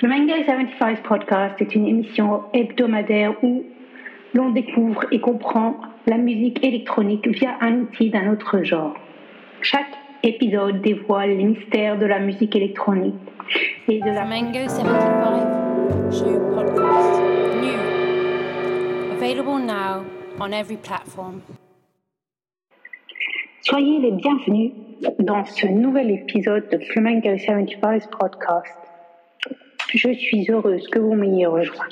Flamingo 75 Podcast est une émission hebdomadaire où l'on découvre et comprend la musique électronique via un outil d'un autre genre. Chaque épisode dévoile les mystères de la musique électronique et de la Flamingo 75 Show Podcast. New. Available now on every platform. Soyez les bienvenus dans ce nouvel épisode de Flamingo 75 Podcast. Je suis heureuse que vous m'ayez rejoint.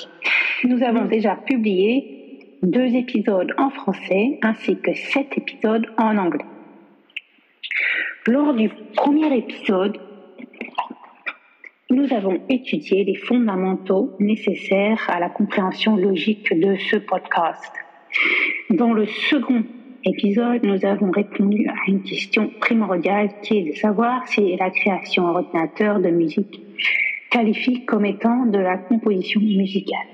Nous avons déjà publié deux épisodes en français ainsi que sept épisodes en anglais. Lors du premier épisode, nous avons étudié les fondamentaux nécessaires à la compréhension logique de ce podcast. Dans le second épisode, nous avons répondu à une question primordiale qui est de savoir si la création ordinateur de musique qualifie comme étant de la composition musicale.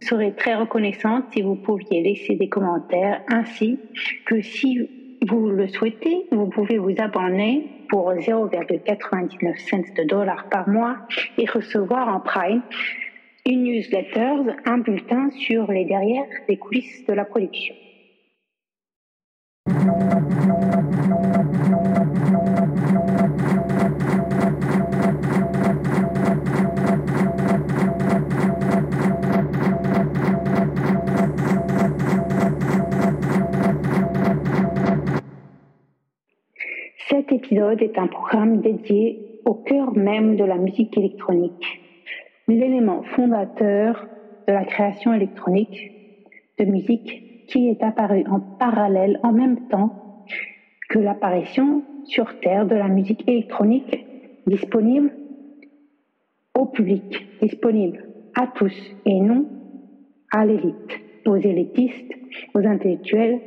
Je serais très reconnaissante si vous pouviez laisser des commentaires ainsi que si vous le souhaitez, vous pouvez vous abonner pour 0,99 cents de dollars par mois et recevoir en prime une newsletter, un bulletin sur les derrière des coulisses de la production. Est un programme dédié au cœur même de la musique électronique, l'élément fondateur de la création électronique de musique qui est apparu en parallèle en même temps que l'apparition sur Terre de la musique électronique disponible au public, disponible à tous et non à l'élite, aux élitistes, aux intellectuels.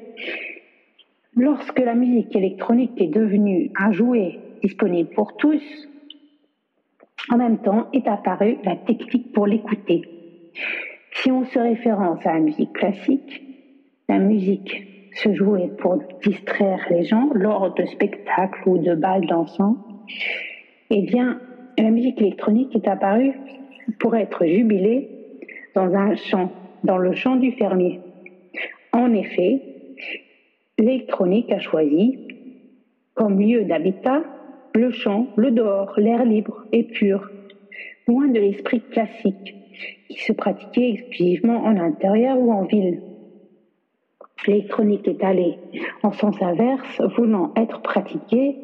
Lorsque la musique électronique est devenue un jouet disponible pour tous, en même temps est apparue la technique pour l'écouter. Si on se référence à la musique classique, la musique se jouait pour distraire les gens lors de spectacles ou de balles dansants. Eh bien, la musique électronique est apparue pour être jubilée dans un champ, dans le champ du fermier. En effet, l'électronique a choisi comme lieu d'habitat le champ, le dehors, l'air libre et pur, loin de l'esprit classique qui se pratiquait exclusivement en intérieur ou en ville. L'électronique est allée en sens inverse, voulant être pratiquée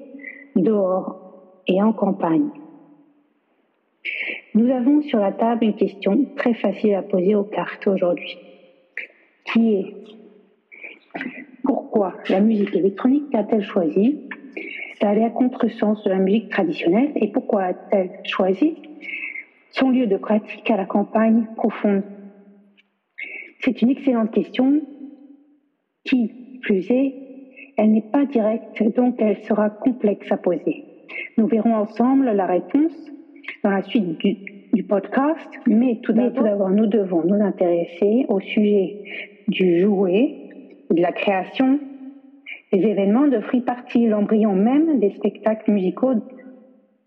dehors et en campagne. Nous avons sur la table une question très facile à poser aux cartes aujourd'hui, qui est pourquoi la musique électronique a-t-elle choisi d'aller à contresens de la musique traditionnelle et pourquoi a-t-elle choisi son lieu de pratique à la campagne profonde? C'est une excellente question. Qui, plus est, elle n'est pas directe, donc elle sera complexe à poser. Nous verrons ensemble la réponse dans la suite du, du podcast, mais tout d'abord, nous devons nous intéresser au sujet du jouet, de la création, des événements de free party, l'embryon même des spectacles musicaux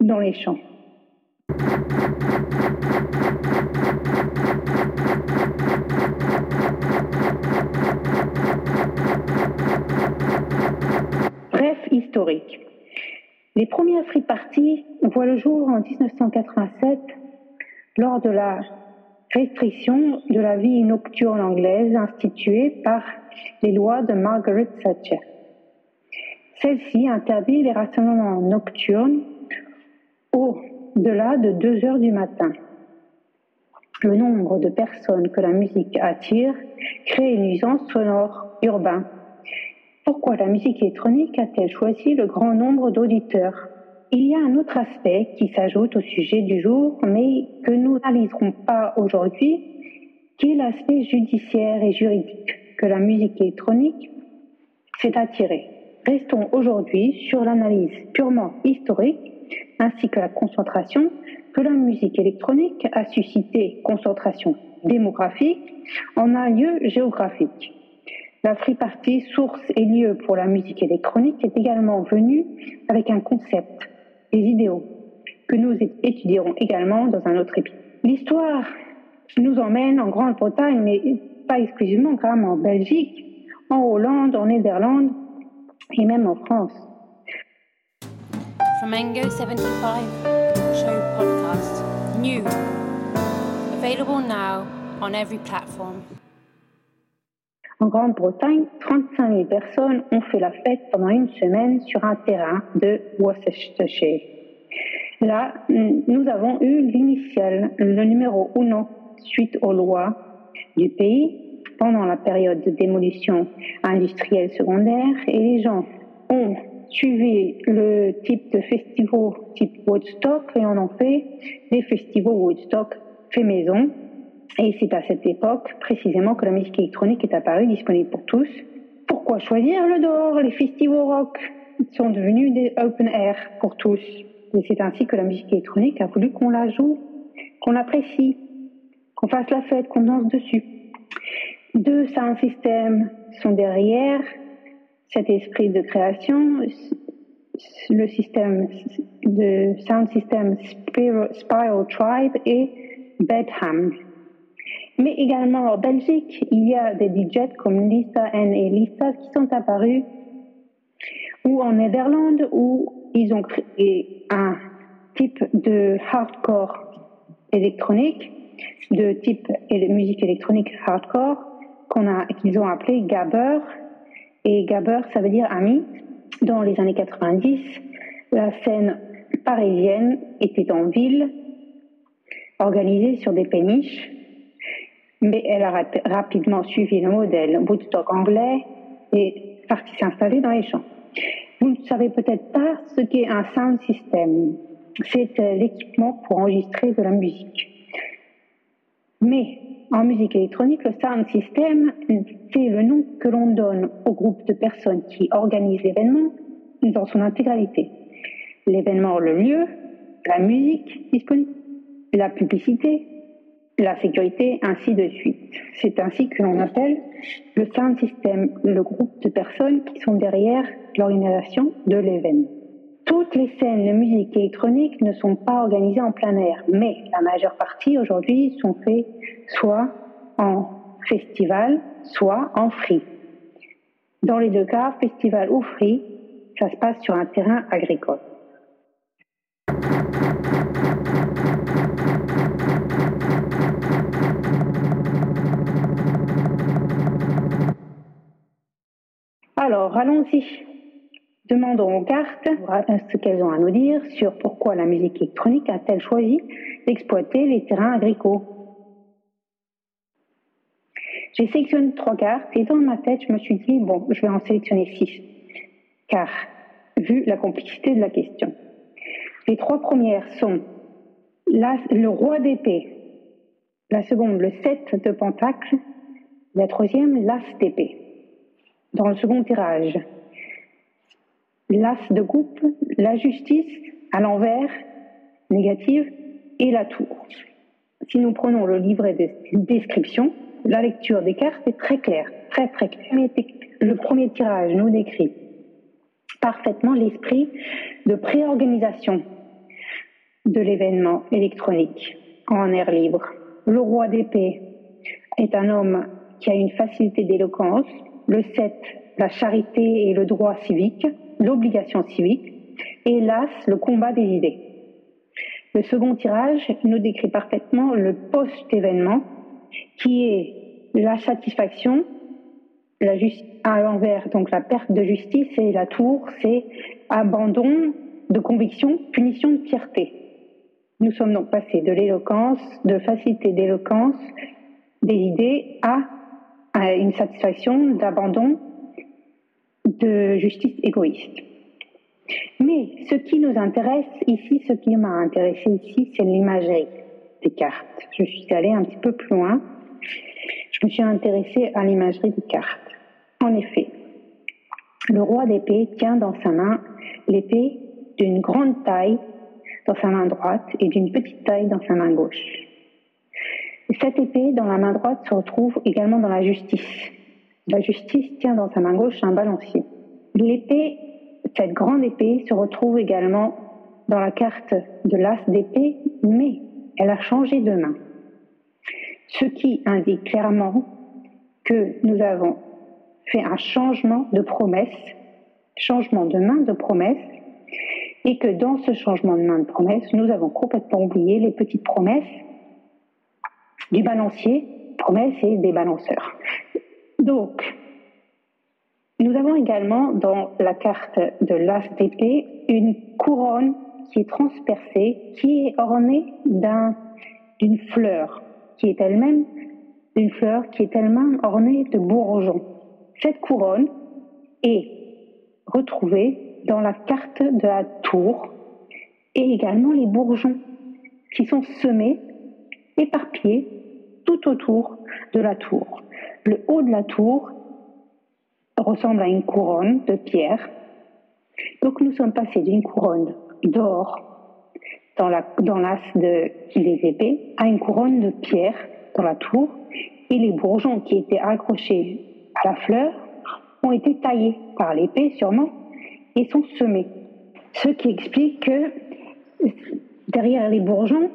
dans les champs. Bref, historique. Les premières free parties voient le jour en 1987 lors de la restriction de la vie nocturne anglaise instituée par les lois de Margaret Thatcher. Celle-ci interdit les rassemblements nocturnes au-delà de 2 heures du matin. Le nombre de personnes que la musique attire crée une nuisance sonore urbaine. Pourquoi la musique électronique a-t-elle choisi le grand nombre d'auditeurs? Il y a un autre aspect qui s'ajoute au sujet du jour, mais que nous n'analyserons pas aujourd'hui, qui est l'aspect judiciaire et juridique que la musique électronique s'est attirée. Restons aujourd'hui sur l'analyse purement historique ainsi que la concentration que la musique électronique a suscité concentration démographique en un lieu géographique. La Free Party, source et lieu pour la musique électronique, est également venue avec un concept, idéaux, que nous étudierons également dans un autre épisode. L'histoire nous emmène en Grande-Bretagne, mais pas exclusivement, quand même en Belgique, en Hollande, en Néerlande et même en France. Flamengo 75 Show Podcast. New. Available now on every platform. En Grande-Bretagne, 35 000 personnes ont fait la fête pendant une semaine sur un terrain de Worcestershire. Là, nous avons eu l'initial, le numéro 1 suite aux lois du pays pendant la période de démolition industrielle secondaire et les gens ont suivi le type de festival type Woodstock et on en fait des festivals Woodstock fait maison et c'est à cette époque précisément que la musique électronique est apparue disponible pour tous. Pourquoi choisir le dehors? Les festivals rock sont devenus des open air pour tous. Et c'est ainsi que la musique électronique a voulu qu'on la joue, qu'on l'apprécie, qu'on fasse la fête, qu'on danse dessus. Deux sound systems sont derrière cet esprit de création. Le système de sound system Spiral Tribe et Bedham mais également en Belgique, il y a des DJs comme Lisa N et Lisa qui sont apparus, ou en Néderlande, où ils ont créé un type de hardcore électronique, de type musique électronique hardcore, qu'on a, qu'ils ont appelé Gabber. Et Gabber, ça veut dire ami. Dans les années 90, la scène parisienne était en ville, organisée sur des péniches, mais elle a rapidement suivi le modèle Woodstock anglais et parti s'installer dans les champs. Vous ne savez peut-être pas ce qu'est un sound system. C'est euh, l'équipement pour enregistrer de la musique. Mais en musique électronique, le sound system, c'est le nom que l'on donne au groupe de personnes qui organisent l'événement dans son intégralité. L'événement, le lieu, la musique disponible, la publicité, la sécurité, ainsi de suite. C'est ainsi que l'on appelle le sound system, le groupe de personnes qui sont derrière l'organisation de l'événement. Toutes les scènes de musique électronique ne sont pas organisées en plein air, mais la majeure partie aujourd'hui sont faites soit en festival, soit en free. Dans les deux cas, festival ou free, ça se passe sur un terrain agricole. Alors, allons-y. Demandons aux cartes ce qu'elles ont à nous dire sur pourquoi la musique électronique a-t-elle choisi d'exploiter les terrains agricoles. J'ai sélectionné trois cartes et dans ma tête, je me suis dit, bon, je vais en sélectionner six. Car, vu la complexité de la question. Les trois premières sont le roi d'épée, la seconde, le 7 de pentacle, la troisième, l'as d'épée dans le second tirage. L'as de coupe, la justice à l'envers, négative, et la tour. Si nous prenons le livret de description, la lecture des cartes est très claire, très très claire. Le premier tirage nous décrit parfaitement l'esprit de préorganisation de l'événement électronique en air libre. Le roi d'épée est un homme qui a une facilité d'éloquence, le 7, la charité et le droit civique, l'obligation civique, et l'As, le combat des idées. Le second tirage nous décrit parfaitement le post-événement, qui est la satisfaction, à l'envers, donc la perte de justice, et la tour, c'est abandon de conviction, punition de fierté. Nous sommes donc passés de l'éloquence, de facilité d'éloquence, des idées à une satisfaction d'abandon de justice égoïste. Mais ce qui nous intéresse ici, ce qui m'a intéressé ici, c'est l'imagerie des cartes. Je suis allée un petit peu plus loin. Je me suis intéressée à l'imagerie des cartes. En effet, le roi d'épée tient dans sa main l'épée d'une grande taille dans sa main droite et d'une petite taille dans sa main gauche. Cette épée dans la main droite se retrouve également dans la justice, La justice tient dans sa main gauche un balancier. L'épée, cette grande épée, se retrouve également dans la carte de l'as d'épée, mais elle a changé de main. Ce qui indique clairement que nous avons fait un changement de promesse, changement de main de promesse, et que dans ce changement de main de promesse, nous avons complètement oublié les petites promesses du balancier, promesses et des balanceurs. Donc, nous avons également dans la carte de l'as d'épée une couronne qui est transpercée, qui est ornée d'une fleur, qui est elle-même une fleur qui est elle-même ornée de bourgeons. Cette couronne est retrouvée dans la carte de la tour et également les bourgeons qui sont semés, éparpillés tout autour de la tour. Le haut de la tour ressemble à une couronne de pierre. Donc nous sommes passés d'une couronne d'or dans l'as dans de, des épées à une couronne de pierre dans la tour et les bourgeons qui étaient accrochés à la fleur ont été taillés par l'épée sûrement et sont semés. Ce qui explique que derrière les bourgeons,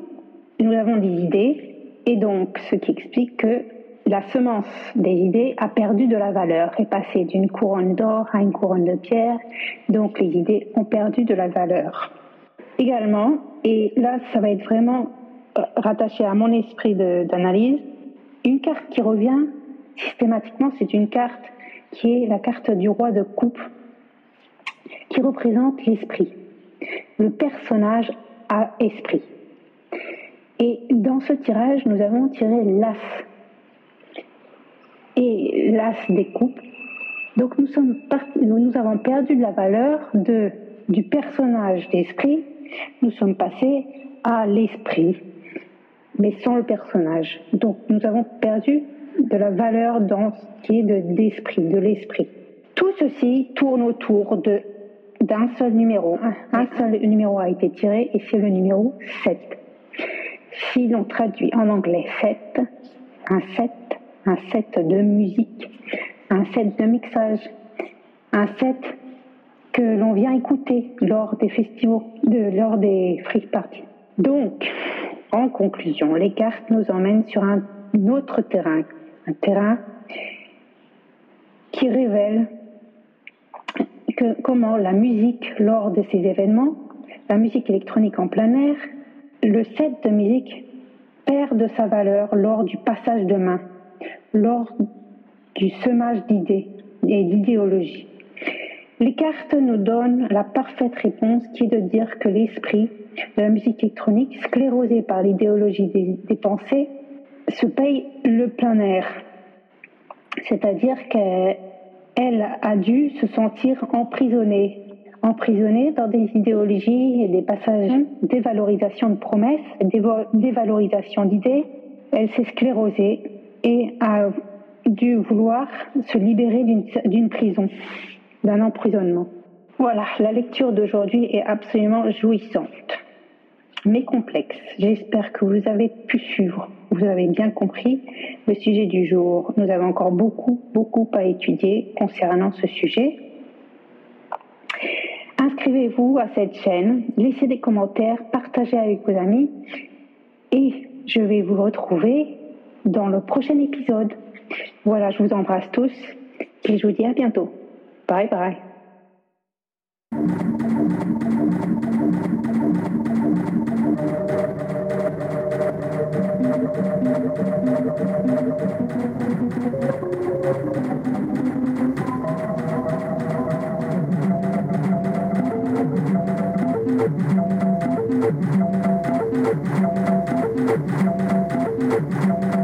nous avons des idées et donc ce qui explique que la semence des idées a perdu de la valeur, est passée d'une couronne d'or à une couronne de pierre, donc les idées ont perdu de la valeur. Également, et là ça va être vraiment euh, rattaché à mon esprit d'analyse, une carte qui revient systématiquement, c'est une carte qui est la carte du roi de coupe, qui représente l'esprit. Le personnage a esprit. Et dans ce tirage, nous avons tiré l'as et l'as des coupes. Donc nous, avons perdu de la valeur du personnage d'esprit. Nous sommes passés à l'esprit, mais sans le personnage. Donc nous avons perdu de la valeur dans ce qui est d'esprit, de l'esprit. Tout ceci tourne autour d'un seul numéro. Un seul numéro a été tiré et c'est le numéro 7. Si l'on traduit en anglais 7, un 7 un set de musique, un set de mixage, un set que l'on vient écouter lors des festivals, lors des free parties. Donc, en conclusion, les cartes nous emmènent sur un autre terrain, un terrain qui révèle comment la musique lors de ces événements, la musique électronique en plein air, le set de musique perd de sa valeur lors du passage de main lors du semage d'idées et d'idéologies. Les cartes nous donnent la parfaite réponse qui est de dire que l'esprit de la musique électronique, sclérosé par l'idéologie des, pensées, se paye le plein air. C'est-à-dire qu'elle a dû se sentir emprisonnée, emprisonnée dans des idéologies et des passages dévalorisation de promesses, dévalorisation d'idées. Elle s'est sclérosée et a dû vouloir se libérer d'une prison, d'un emprisonnement. Voilà, la lecture d'aujourd'hui est absolument jouissante, mais complexe. J'espère que vous avez pu suivre, vous avez bien compris le sujet du jour. Nous avons encore beaucoup, beaucoup à étudier concernant ce sujet. Inscrivez-vous à cette chaîne, laissez des commentaires, partagez avec vos amis et je vais vous retrouver dans le prochain épisode. Voilà, je vous embrasse tous et je vous dis à bientôt. Bye bye. Música